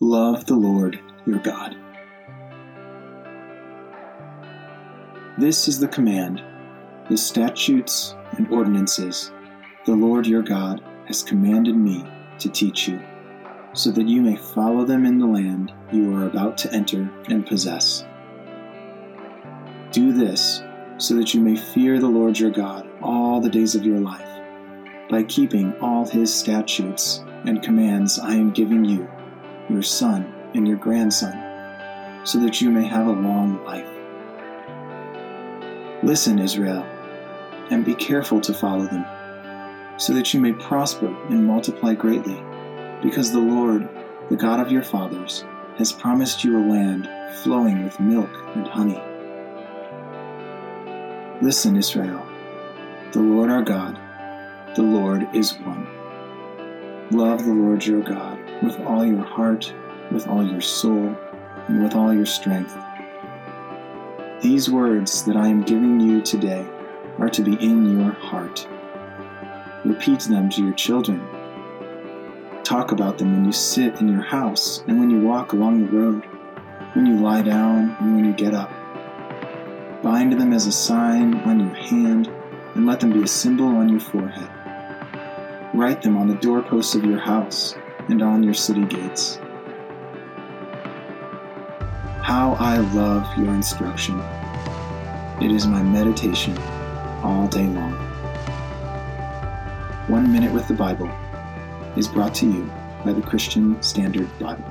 Love the Lord your God. This is the command, the statutes and ordinances the Lord your God has commanded me to teach you, so that you may follow them in the land you are about to enter and possess. Do this so that you may fear the Lord your God all the days of your life, by keeping all his statutes and commands I am giving you, your son and your grandson, so that you may have a long life. Listen, Israel, and be careful to follow them, so that you may prosper and multiply greatly, because the Lord, the God of your fathers, has promised you a land flowing with milk and honey. Listen, Israel, the Lord our God, the Lord is one. Love the Lord your God with all your heart, with all your soul, and with all your strength. These words that I am giving you today are to be in your heart. Repeat them to your children. Talk about them when you sit in your house and when you walk along the road, when you lie down and when you get up. Bind them as a sign on your hand and let them be a symbol on your forehead. Write them on the doorposts of your house and on your city gates. How I love your instruction. It is my meditation all day long. One Minute with the Bible is brought to you by the Christian Standard Bible.